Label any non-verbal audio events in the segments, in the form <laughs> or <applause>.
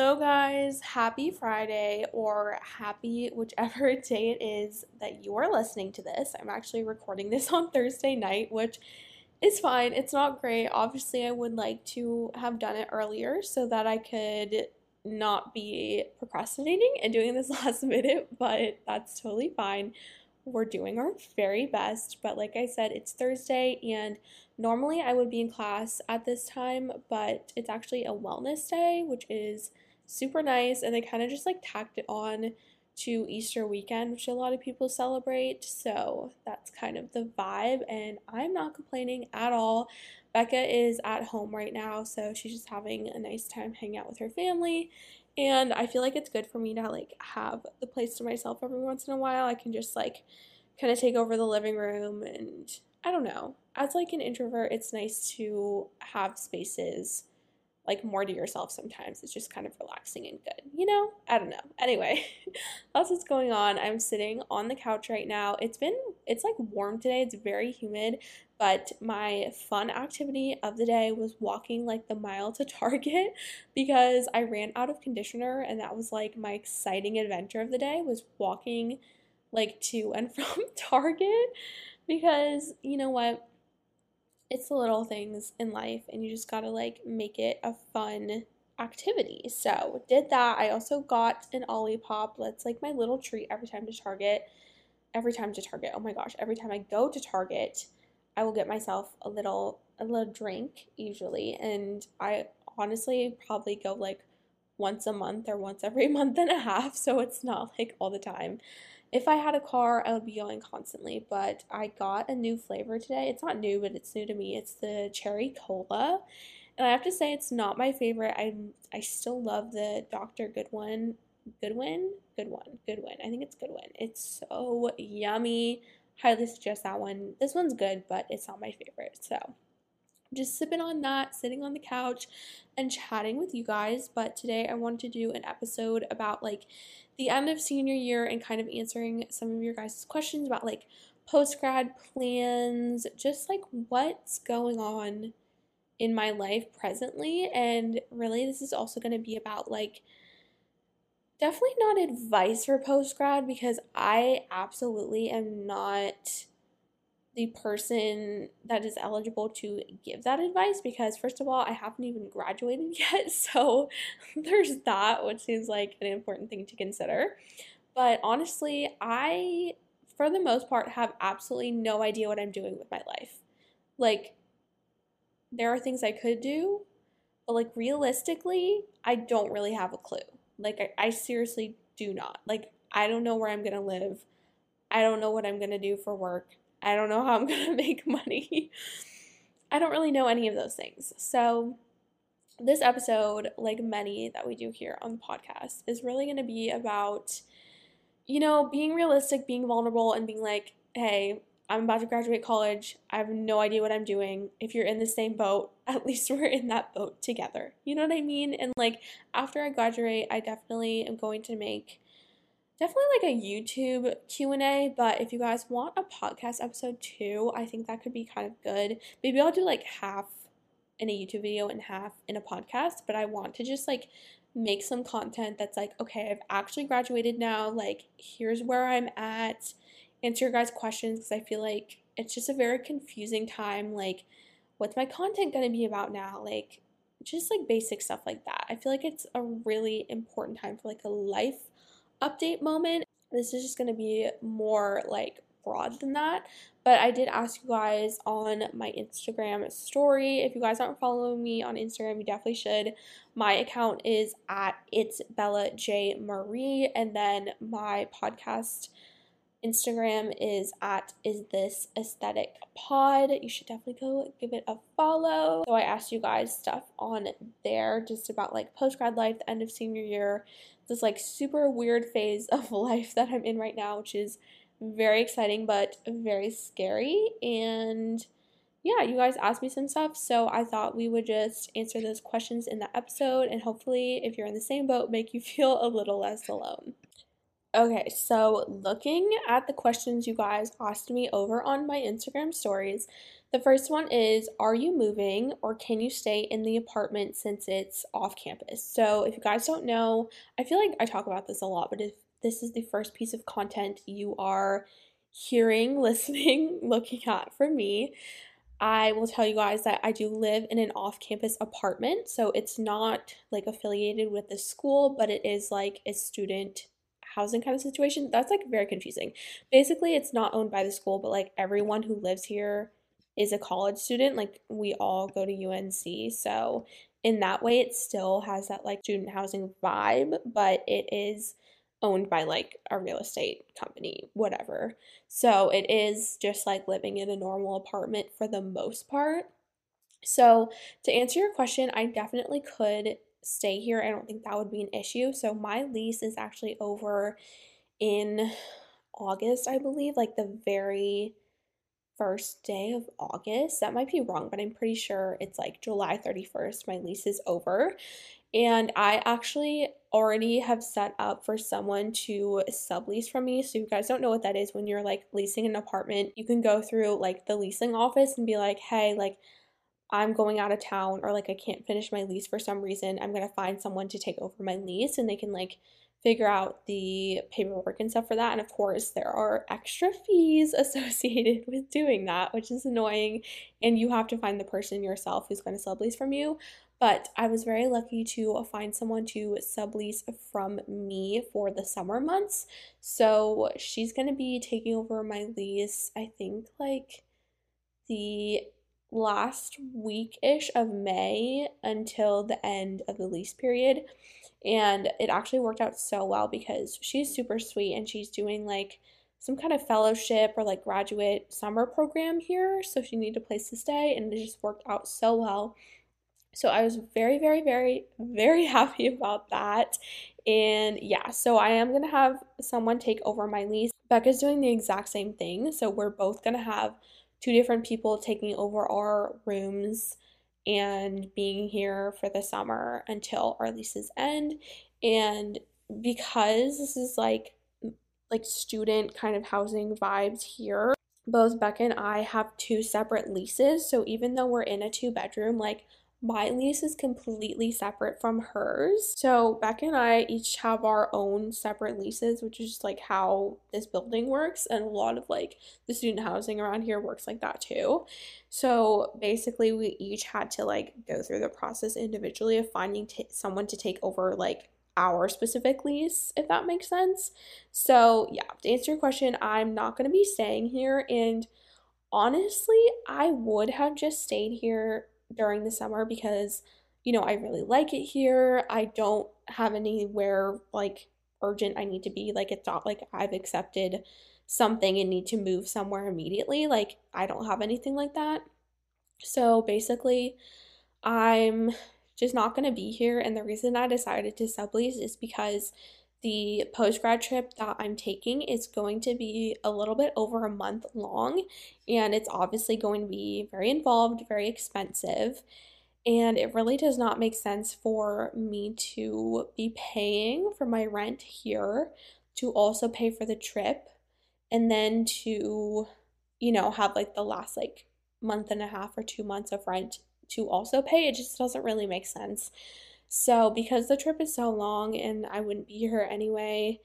Hello, guys. Happy Friday, or happy whichever <laughs> day it is that you are listening to this. I'm actually recording this <laughs> on Thursday night, which is fine. It's not great. Obviously, I would like to have done it earlier so that I could not be procrastinating and doing this <laughs> last minute, but that's totally fine. We're doing our very best, but like I said, it's Thursday and normally I would be in class at this time, but it's actually a wellness day, which is super nice and they kind of just like tacked it on to Easter weekend, which a lot of people celebrate. So that's kind of the vibe, and I'm not complaining at all. Becca is at home right now, so she's just having a nice time hanging out with her family. And I feel like it's good for me to like have the place to myself every once in a while. I can just like kind of take over the living room and I don't know. As like an introvert, it's nice to have spaces like more to yourself sometimes. It's just kind of relaxing and good, you know? I don't know. Anyway, <laughs> that's what's going on. I'm sitting on the couch right now. It's been, it's like warm today, it's very humid, but my fun activity of the day was walking like the mile to <laughs> Target because I ran out of conditioner and that was like my exciting adventure of the day was walking like to and <laughs> from Target because you know what? It's the little things in life and you just gotta like make it a fun activity. So did that. I also got an Olipop. That's like my little treat every time to Target. Every time to Target. Oh my gosh. Every time I go to Target, I will get myself a little a little drink usually. And I honestly probably go like once a month or once every <laughs> month and a half. So it's not like all the time. If I had a car, I would be going constantly, but I got a new flavor today. It's not new, but it's new to me. It's the cherry cola. And I have to say it's not my favorite. I I still love the Dr. Goodwin Goodwin? Good one. Goodwin. I think it's Goodwin. It's so yummy. Highly suggest that one. This one's good, but it's not my favorite. So just sipping on that, sitting on the couch and chatting with you guys. But today I wanted to do an episode about like the end of senior year and kind of answering some of your guys' questions about like post grad plans, just like what's going on in my life presently. And really, this is also going to be about like definitely not advice for post grad because I absolutely am not the person that is eligible to give that advice because first of all i haven't even graduated <laughs> yet so <laughs> there's that which seems like an important thing to consider. But honestly i for the most part have absolutely no idea what i'm doing with my life. Like there are things i could do but like realistically i don't really have a clue. Like i, I seriously do not. Like i don't know where i'm gonna live. I don't know what i'm gonna do for work I don't know how I'm <laughs> going to make money. <laughs> I don't really know any of those things. So, this episode, like many that we do here on the podcast, is really going to be about, you know, being realistic, being vulnerable, and being like, hey, I'm about to graduate college. I have no idea what I'm doing. If you're in the same boat, <laughs> at least we're in that boat together. You know what I mean? And like, after I graduate, I definitely am going to make definitely like a YouTube Q&A, but if you guys want a podcast episode too, I think that could be kind of good. Maybe I'll do like half in a YouTube video and half in a podcast, but I want to just like make some content that's like, okay, I've actually graduated now, like here's where I'm at, answer your guys' questions because I feel like it's just a very confusing time like what's my content going to be about now? Like just like basic stuff like that. I feel like it's a really important time for like a life update moment. This is just going to be more like broad than that. But I did ask you guys on my Instagram story. If you guys aren't following me on Instagram, you definitely should. My account is at it's Bella J Marie, and then my podcast Instagram is at is this aesthetic pod. You should definitely go give it a follow. So I asked you guys stuff on there just about like post grad life, the end of senior year, this like super weird phase <laughs> of life that I'm in right now, which is very exciting but very scary. And yeah, you guys asked me some stuff, so I thought we would just answer those questions in the episode and hopefully, if you're in the same boat, make you <laughs> feel a little less alone. Okay, so looking at the questions you guys asked me over on my Instagram stories, the first one is Are you moving or can you stay in the apartment since it's off campus? So, if you guys don't know, I feel like I talk about this a lot, but if this is the first piece of content you are hearing, <laughs> listening, looking at from me, I will tell you guys that I do live in an off campus apartment. So it's not like affiliated with the school, but it is like a student housing kind of situation. That's like very confusing. Basically, it's not owned by the school, but like everyone who lives here is a college student. Like we all go to UNC. So in that way, it still has that like student housing vibe, but it is owned by like a real estate company, whatever. So it is just like living in a normal apartment for the most part. So to answer your question, I definitely could stay here. I don't think that would be an issue. So my lease is actually over in August, I believe, like the very first day of August. That might be wrong, but I'm pretty sure it's like July 31st. My lease is over. And I actually already have set up for someone to sublease from me. So you guys don't know what that is when you're like leasing an apartment. You can go through like the leasing office and be like, "Hey, like I'm going out of town or like I can't finish my lease for some reason. I'm going to find someone to take over my lease and they can like figure out the paperwork and stuff for that. And of course, there are extra fees <laughs> associated with doing that, which is annoying. And you have to find the person yourself who's going to sublease from you. But I was very lucky to find someone to sublease from me for the summer months. So she's going to be taking over my lease, I think, like the last week ish of May until the end of the lease period. And it actually worked out so well because she's super sweet and she's doing like some kind of fellowship or like graduate summer program here. So she needed a place to stay and it just worked out so well. So I was very, very, very, very <laughs> happy about that. And yeah, so I am going to have someone take over my lease. Becca's doing the exact same thing. So we're both going to have two different people taking over our rooms and being here for the summer until our leases end. And because this is like like student kind of housing vibes here, both Becca and I have two separate leases. So even though we're in a two bedroom, like my lease is completely separate from hers. So Becca and I each have our own separate leases, which is just like how this building works. And a lot of like the student housing around here works like that too. So basically, we each had to like go through the process individually of finding t- someone to take over like our specific lease, if that makes sense. So, yeah, to answer your question, I'm not going to be staying here. And honestly, I would have just stayed here during the summer because, you know, I really like it here. I don't have anywhere like urgent I need to be. Like, it's not like I've accepted something and need to move somewhere immediately. Like, I don't have anything like that. So basically, I'm just not going to be here. And the reason I decided to sublease is because the post grad trip that I'm taking is going to be a little bit over a month long, and it's obviously going to be very involved, very expensive. And it really does not make sense for me to be paying for my rent here, to also pay for the trip, and then to, you know, have like the last like month and a half or two months of rent to also pay. It just doesn't really make sense. So, because the trip is so long and I wouldn't be here anyway,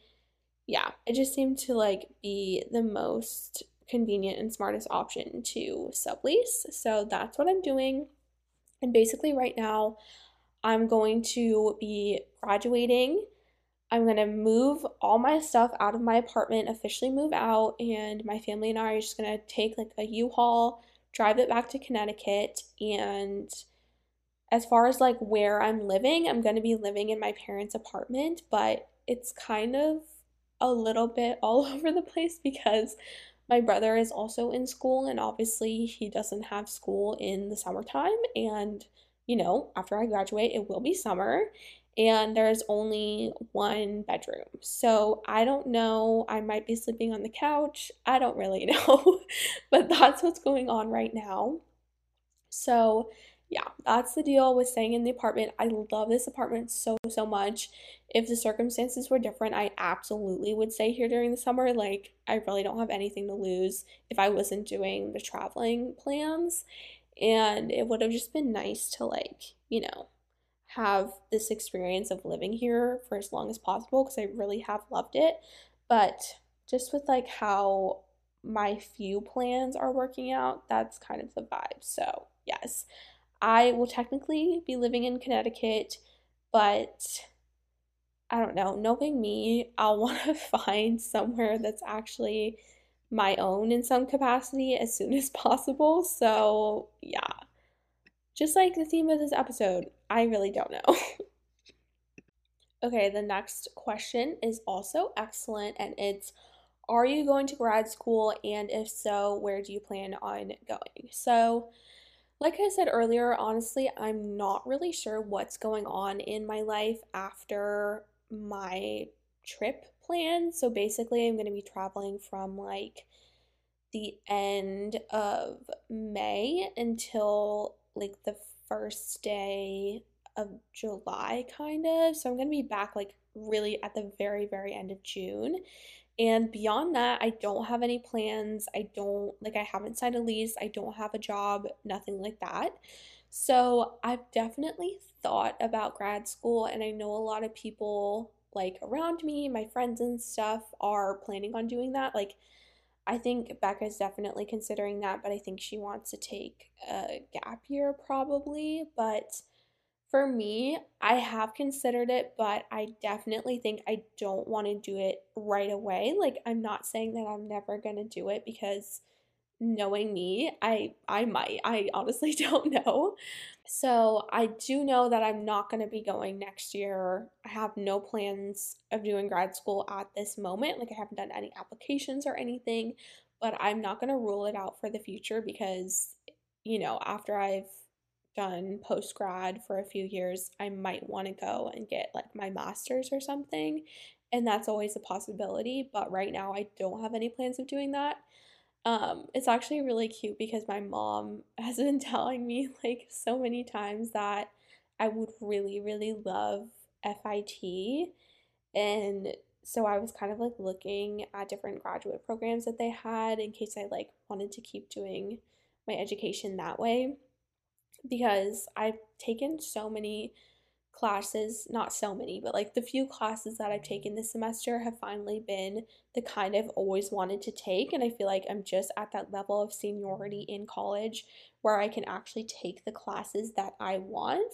yeah, it just seemed to like be the most convenient and smartest option to sublease. So, that's what I'm doing. And basically, right now, I'm going to be graduating. I'm going to move all my stuff out of my apartment, officially move out, and my family and I are just going to take like a U-Haul, drive it back to Connecticut, and as far as like where I'm living, I'm going to be living in my parents' apartment, but it's kind of a little bit all <laughs> over the place because my brother is also in school and obviously he doesn't have school in the summertime and you know, after I graduate, it will be summer and there's only one bedroom. So I don't know, I might be sleeping on the couch. I don't really <laughs> know. but that's what's going on right now. So yeah, that's the deal with staying in the apartment. I love this apartment so, so much. If the circumstances were different, I absolutely would stay here during the summer. Like, I really don't have anything to lose if I wasn't doing the traveling plans. And it would have just been nice to, like, you know, have this experience of living here for as long as possible because I really have loved it. But just with like how my few plans are working out, that's kind of the vibe. So, yes. I will technically be living in Connecticut, but I don't know. Knowing me, I'll <laughs> want to find somewhere that's actually my own in some capacity as soon as possible. So, yeah. Just like the theme of this episode, I really don't know. <laughs> okay, the next question is also excellent and it's Are you going to grad school? And if so, where do you plan on going? So, like I said earlier, honestly, I'm not really sure what's going on in my life after my trip plan. So basically, I'm going to be traveling from like the end of May until like the first day of July, kind of. So I'm going to be back like really at the very, very end of June. And beyond that, I don't have any plans. I don't, like, I haven't signed a lease. I don't have a job, nothing like that. So I've definitely thought about grad school, and I know a lot of people, like, around me, my friends and stuff, are planning on doing that. Like, I think Becca's definitely considering that, but I think she wants to take a gap year probably. But for me, I have considered it, but I definitely think I don't want to do it right away. Like I'm not saying that I'm never going to do it because knowing me, I I might. I honestly <laughs> don't know. So, I do know that I'm not going to be going next year. I have no plans of doing grad school at this moment. Like I haven't done any applications or anything, but I'm not going to rule it out for the future because you know, after I've done post grad for a few years, I might want to go and get like my master's or something. And that's always a possibility. But right now, I don't have any plans of doing that. Um, it's actually really cute because my mom <laughs> has been telling me like so many times that I would really, really love FIT. And so I was kind of like looking at different graduate programs that they had in case I like wanted to keep doing my education that way because I've taken so many classes, not so many, but like the few classes that I've taken this semester have finally been the kind I've always wanted to take. And I feel like I'm just at that level of seniority in college where I can actually take the classes that I want.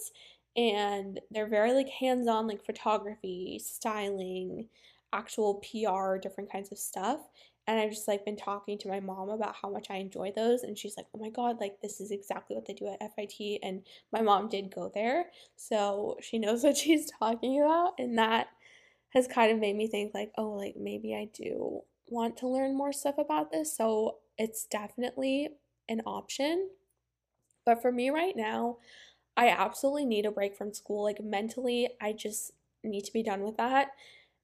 And they're very like hands on, like photography, styling, actual PR, different kinds of stuff and I've just like been talking to my mom about how much I enjoy those and she's like, "Oh my god, like this is exactly what they do at FIT." And my mom did go there, so she knows <laughs> what she's talking about and that has kind of made me think like, "Oh, like maybe I do want to learn more stuff about this." So, it's definitely an option. But for me right now, I absolutely need a break from school. Like mentally, I just need to be done with that.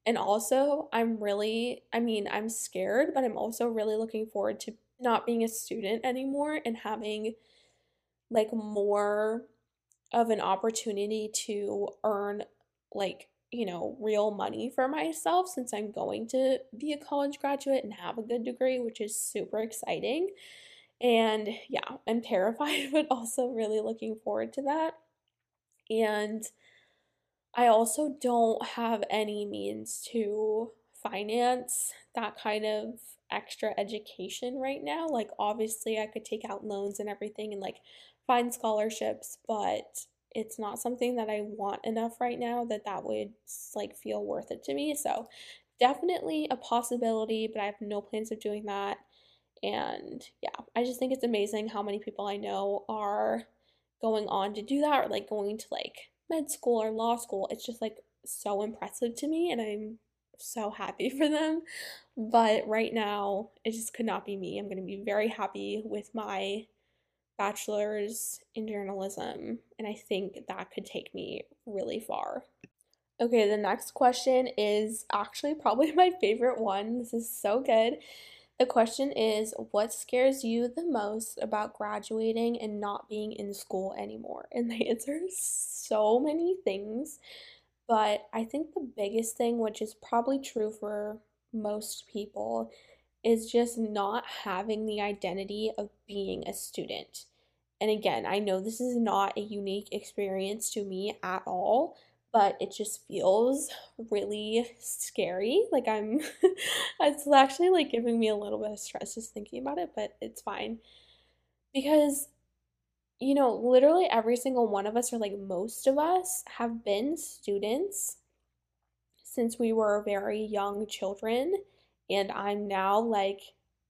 And also, I'm really, I mean, I'm scared, but I'm also really looking forward to not being a student anymore and having like more of an opportunity to earn like, you know, real money for myself since I'm going to be a college graduate and have a good degree, which is super exciting. And yeah, I'm terrified, <laughs> but also really looking forward to that. And I also don't have any means to finance that kind of extra education right now. Like, obviously, I could take out loans and everything and like find scholarships, but it's not something that I want enough right now that that would like feel worth it to me. So, definitely a possibility, but I have no plans of doing that. And yeah, I just think it's amazing how many people I know are going on to do that or like going to like med school or law school. It's just like so impressive to me and I'm so happy <laughs> for them. But right now, it just could not be me. I'm going to be very happy with my bachelor's in journalism, and I think that could take me really far. Okay, the next question is actually probably <laughs> my favorite one. This is so good. The question is What scares you the most about graduating and not being in school anymore? <laughs> And the answer is so many things. But I think the biggest thing, which is probably true for most people, is just not having the identity of being a student. And again, I know this is not a unique experience to me at all, but it just feels really scary. Like I'm <laughs> it's actually like giving me a little bit of stress just thinking about it, but it's fine. Because you know, literally every single one of us or like most of us have been students since we were very young children and I'm now like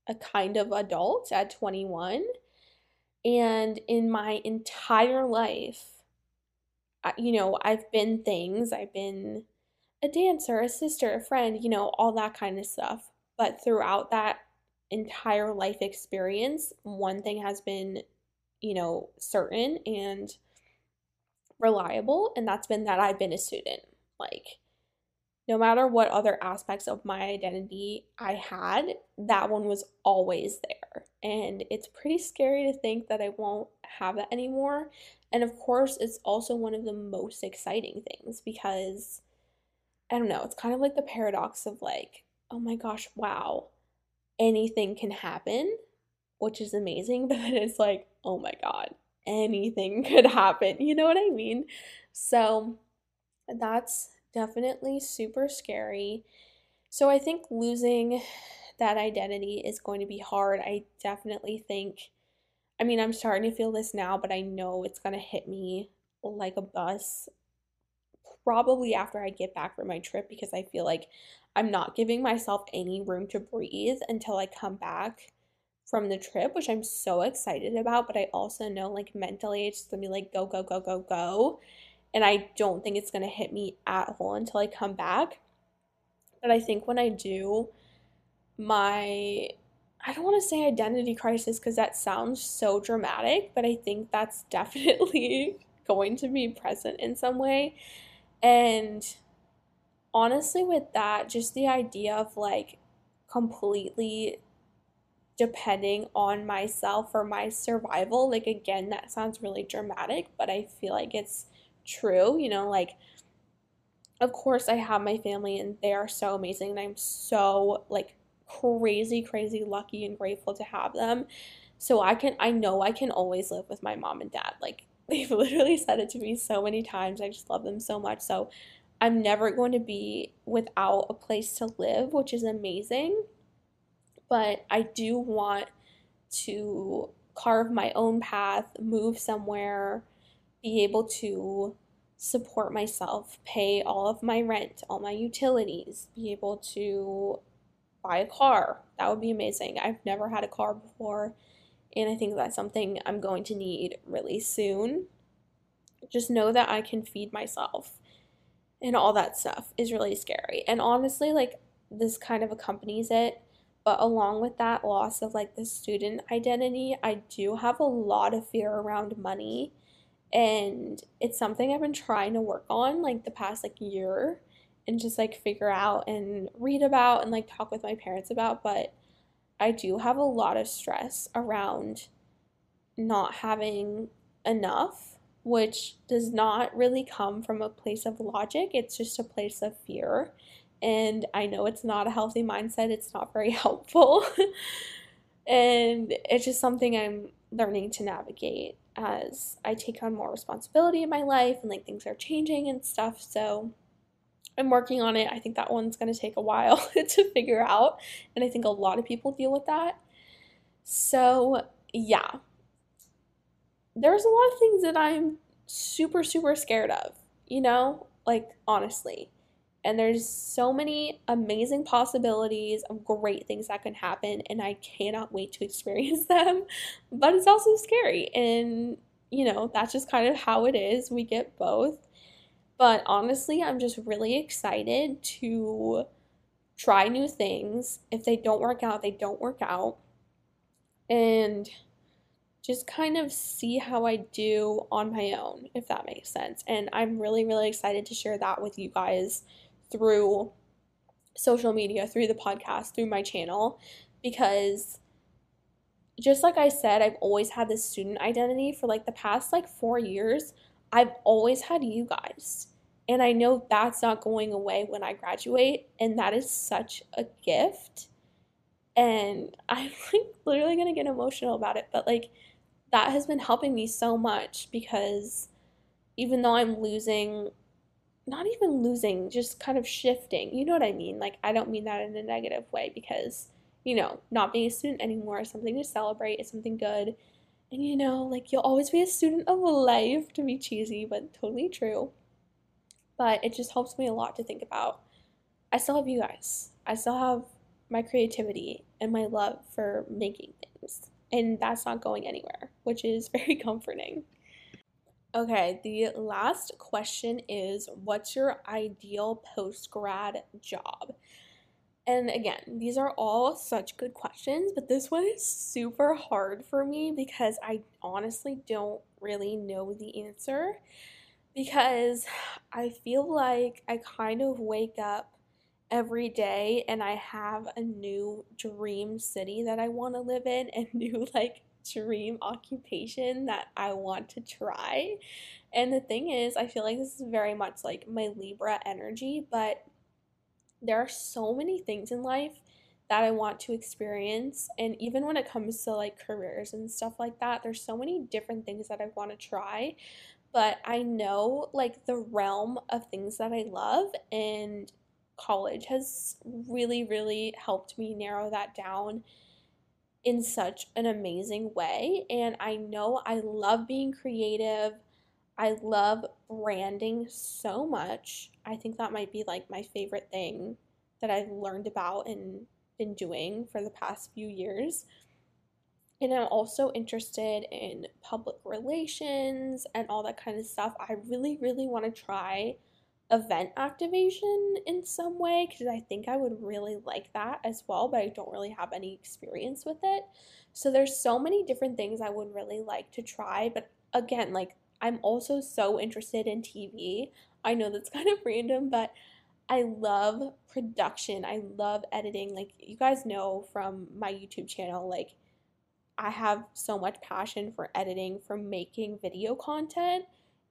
a kind of adult at 21 and in my entire life you know, I've been things. I've been a dancer, a sister, a friend, you know, all that kind of stuff. But throughout that entire life experience, one thing has been, you know, certain and reliable, and that's been that I've been a student. Like, no matter what other aspects of my identity I had, that one was always there. And it's pretty scary to think that I won't have that anymore. And of course, it's also one of the most exciting things because I don't know, it's kind of like the paradox of like, oh my gosh, wow, anything can happen, which is amazing, <laughs> but it's like, oh my god, anything could happen. You know what I mean? So that's definitely super scary. So I think losing that identity is going to be hard. I definitely think, I mean, I'm starting to feel this now, but I know it's going to hit me like a bus probably after I get back from my trip because I feel like I'm not giving myself any room to breathe until I come back from the trip, which I'm so excited about. But I also know, like, mentally, it's gonna be like, go, go, go, go, go and I don't think it's going to hit me at all until I come back. But I think when I do, my I don't want to say identity crisis because that sounds so dramatic, but I think that's <laughs> definitely going to be present in some way. And honestly, with that, just the idea of like completely depending on myself for my survival, like again, that sounds really dramatic, but I feel like it's true, you know, like of course I have my family and they are so amazing and I'm so like crazy crazy lucky and grateful to have them. So I can I know I can always live with my mom and dad. Like <laughs> they've literally said it to me so many times. I just love them so much. So I'm never going to be without a place to live, which is amazing. But I do want to carve my own path, move somewhere be able to support myself, pay all of my rent, all my utilities, be able to buy a car. That would be amazing. I've never had a car before, and I think that's something I'm going to need really soon. Just know that I can feed myself and all that stuff is really scary. And honestly, like this kind of accompanies it. But along with that loss of like the student identity, I do have a lot of fear around money and it's something I've been trying to work on like the past like year and just like figure out and read about and like talk with my parents about but I do have a lot of stress around not having enough which does not really come from a place of logic it's just a place of fear. And I know it's not a healthy mindset it's not very <laughs> helpful. And it's just something I'm learning to navigate as I take on more responsibility in my life and like things are changing and stuff. So I'm working on it. I think that one's going to take a while <laughs> to figure out. And I think a lot of people deal with that. So, yeah. There's a lot of things that I'm super, super scared of, you know? Like, honestly. And there's so many amazing possibilities of great things that can happen, and I cannot wait to <laughs> experience them. But it's also scary, and you know, that's just kind of how it is. We get both. But honestly, I'm just really excited to try new things. If they don't work out, they don't work out. And just kind of see how I do on my own, if that makes sense. And I'm really, really excited to share that with you guys through social media, through the podcast, through my channel, because just like I said, I've always had this student identity for like the past like 4 years. I've always had you guys. And I know that's not going away when I graduate and that is such a gift. And <laughs> I'm like literally going to get emotional about it, but like that has been helping me so much because even though I'm losing not even losing, just kind of shifting. You know what I mean? Like, I don't mean that in a negative way because, you know, not being a student anymore is something to celebrate, it's something good. And, you know, like, you'll always be a student of life, to be cheesy, but totally true. But it just helps me a lot to think about. I still have you guys, I still have my creativity and my love for making things. And that's not going anywhere, which is <laughs> very comforting. Okay, the last question is What's your ideal post grad job? And again, these are all such good questions, but this one is super hard for me because I honestly don't really know the answer. Because I feel like I kind of wake up every day and I have a new dream city that I want to live in and <laughs> new like dream occupation that I want to try. And the thing is, I feel like this is very much like my Libra energy, but there are so many things in life that I want to experience. And even when it comes to like careers and stuff like that, there's so many different things that I want to try. But I know like the realm of things that I love, and college has really, really helped me narrow that down in such an amazing way. And I know I love being creative. I love branding so much. I think that might be like my favorite thing that I've learned about and been doing for the past few years. And I'm also interested in public relations and all that kind of stuff. I really, really want to try event activation in some way because I think I would really like that as well, but I don't really have any experience with it. So there's so many different things I would really like to try, but again, like I'm also so interested in TV. I know that's <laughs> kind of random, but I love production. I love editing. Like you guys know from my YouTube channel, like I have so much passion for editing, for making video content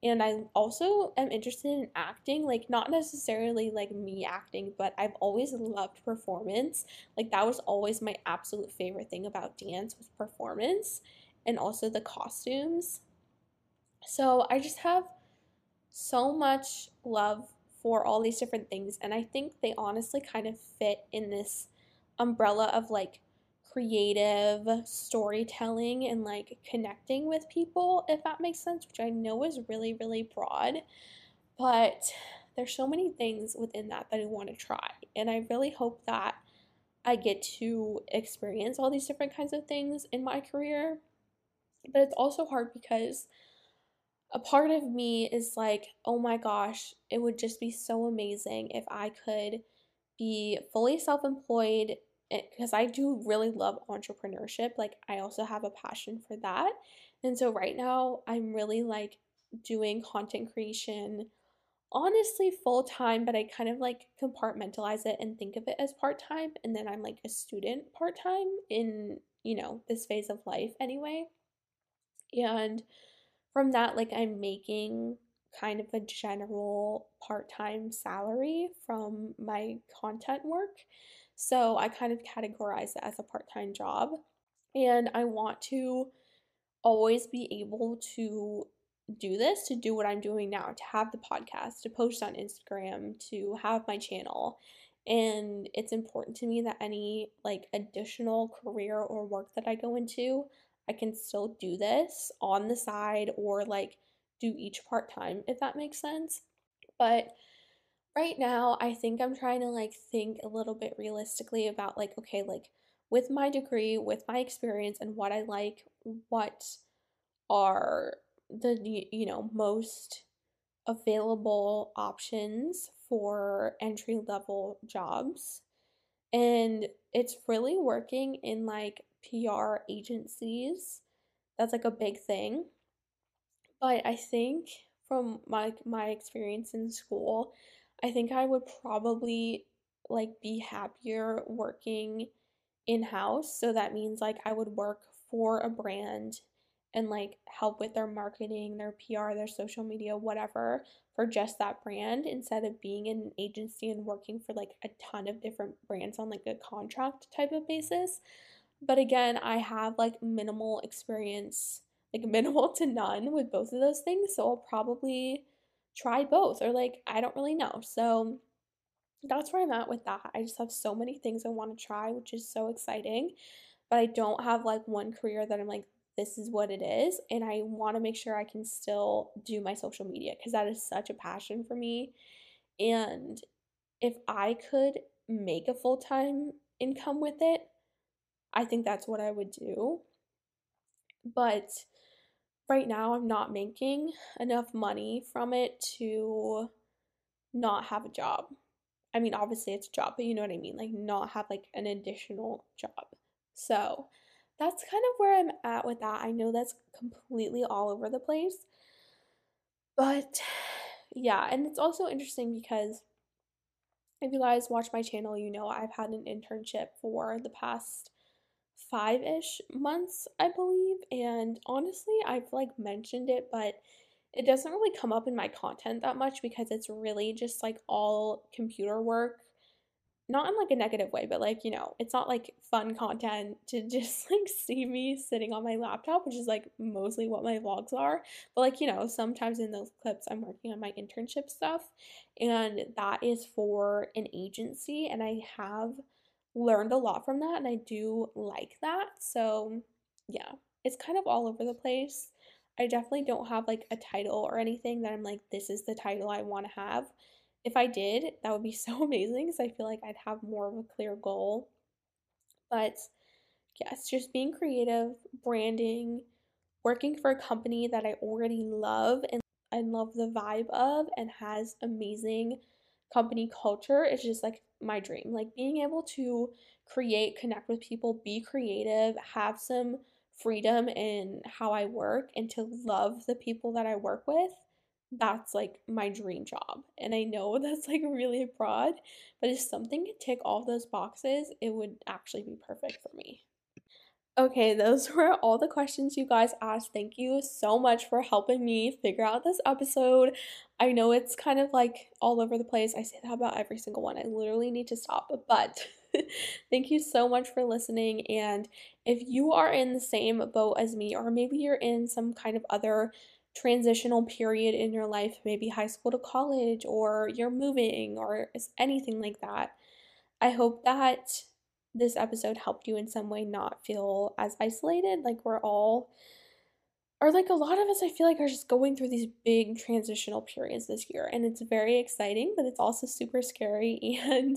and I also am interested in acting, like not necessarily like me acting, but I've always loved performance. Like that was always my absolute favorite thing about dance was performance and also the costumes. So I just have so much love for all these different things and I think they honestly kind of fit in this umbrella of like creative storytelling and like connecting with people, if that makes sense, which I know is really, really broad. But there's so many things within that that I want to try. And I really hope that I get to experience all these different kinds of things in my career. But it's also hard because a part of me is like, oh my gosh, it would just be so amazing if I could be fully self employed because I do really love entrepreneurship. Like, I also have a passion for that. And so, right now, I'm really like doing content creation honestly full time, but I kind of like compartmentalize it and think of it as part time. And then I'm like a student part time in, you know, this phase of life anyway. And from that, like, I'm making kind of a general part time salary from my content work. So I kind of categorize it as a part time job. And I want to always be able to do this, to do what I'm doing now, to have the podcast, to post on Instagram, to have my channel. And it's important to me that any like additional career or work that I go into, I can still do this on the side or like do each part time, if that makes sense. But right now I think I'm trying to like think a little bit realistically about like okay, like with my degree, with my experience and what I like, what are the you know most available options for entry level jobs. And it's really working in like PR agencies. That's like a big thing. But I think from my my experience in school, I think I would probably like be happier working in house. So that means like I would work for a brand and like help with their marketing, their PR, their social media, whatever for just that brand instead of being in an agency and working for like a ton of different brands on like a contract type of basis. But again, I have like minimal experience, like <laughs> minimal to none with both of those things. So I'll probably try both or like I don't really know. So that's where I'm at with that. I just have so many things I want to try, which is so exciting. But I don't have like one career that I'm like, this is what it is. And I want to make sure I can still do my social media because that is such a passion for me. And if I could make a full time income with it, I think that's what I would do. But right now, I'm not making enough money from it to not have a job. I mean, obviously it's a job, but you know what I mean? Like, not have like an additional job. So, that's kind of where I'm at with that. I know that's completely all over the place. But yeah, and it's also interesting because if you guys watch my channel, you know I've had an internship for the past five ish months, I believe. And honestly, I've like mentioned it, but it doesn't really come up in my content that much because it's really just like all computer work not in like a negative way, but like, you know, it's not like fun content to <laughs> just like see me sitting on my laptop, which is like mostly what my vlogs are. But like, you know, sometimes in those clips I'm working on my internship stuff and that is for an agency and I have learned a lot from that and I do like that. So, yeah, it's kind of all over the place. I definitely don't have like a title or anything that I'm like this is the title I want to have if I did, that would be <laughs> so amazing because I feel like I'd have more of a clear goal. But yes, just being creative, branding, working for a company that I already love and I love the vibe of and has amazing company culture is just like my dream. Like being able to create, connect with people, be creative, have some freedom in how I work, and to love the people that I work with that's like my dream job. And I know <laughs> that's like really broad, but if something could tick all those boxes, it would actually be perfect for me. Okay, those <laughs> were all the questions you guys asked. Thank you so much for helping me figure out this episode. I know it's kind of like all over the place. I say that about every single one. I literally need to stop. But <laughs> thank you so much for listening. And if you are in the same boat as me, or maybe you're in some kind of other transitional period in your life, maybe high school to college, or you're moving, or anything like that. I hope that this episode helped you in some way not feel as isolated. Like we're all, or like a lot of us, I feel like are just going through these big transitional periods this year. And it's very exciting, but it's also super scary. <laughs> And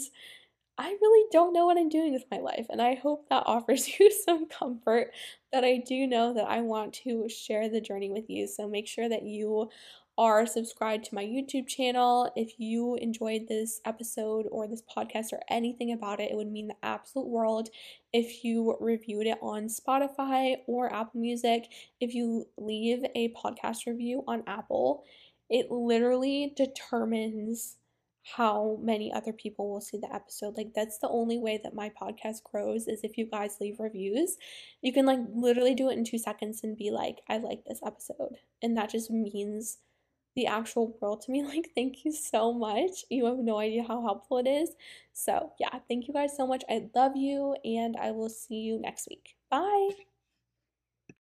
I really don't know what I'm doing with my life. And I hope that offers <laughs> you some comfort that I do know that I want to share the journey with you. So make sure that you are subscribed to my YouTube channel. If you enjoyed this episode or this podcast or anything about it, it would mean the absolute world if you reviewed it on Spotify or Apple Music. If you leave a podcast review on Apple, it literally determines how many other people will see the episode. Like that's the only way that my podcast grows is if you guys leave reviews. You can like literally do it in 2 seconds and be like, "I like this episode." And that just means the actual world to me. <laughs> Like, thank you so much. You have no idea how helpful it is. So, yeah, thank you guys so much. I love you and I will see you next week. Bye.